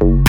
Thank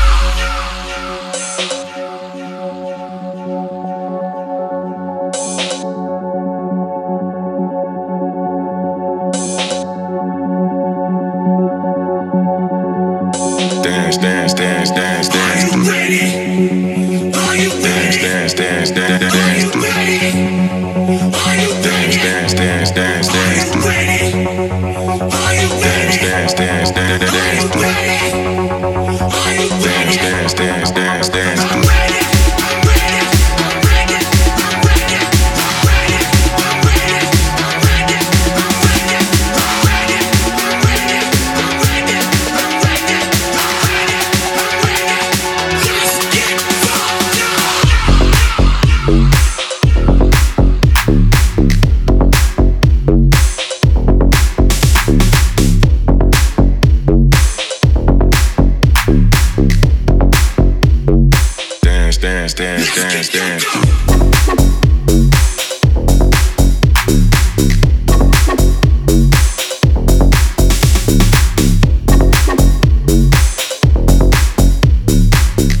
dance, dance, dance, dance.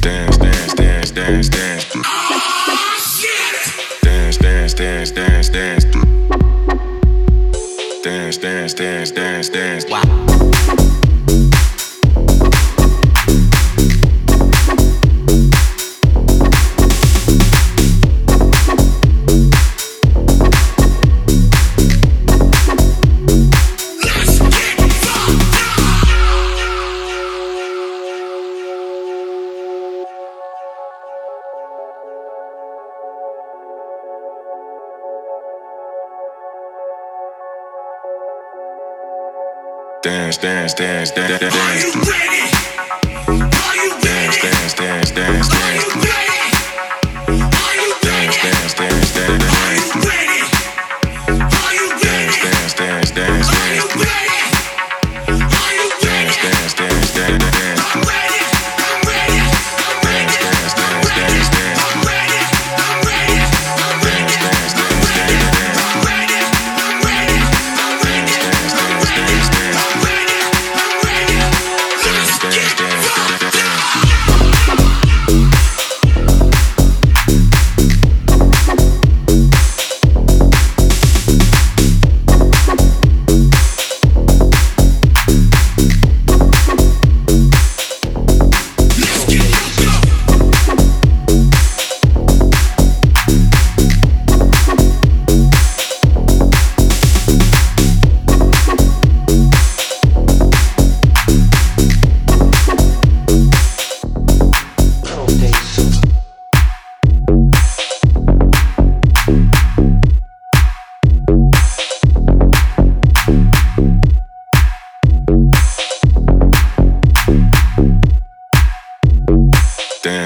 Dance, dance, dance, dance, dance. Dance, dance, dance, dance, dance. Dance, dance, dance, dance, dance. dance. Wow. Dance, dance, dance, dance, dance. Are you ready? Are you ready? Dance, dance, dance, dance. dance.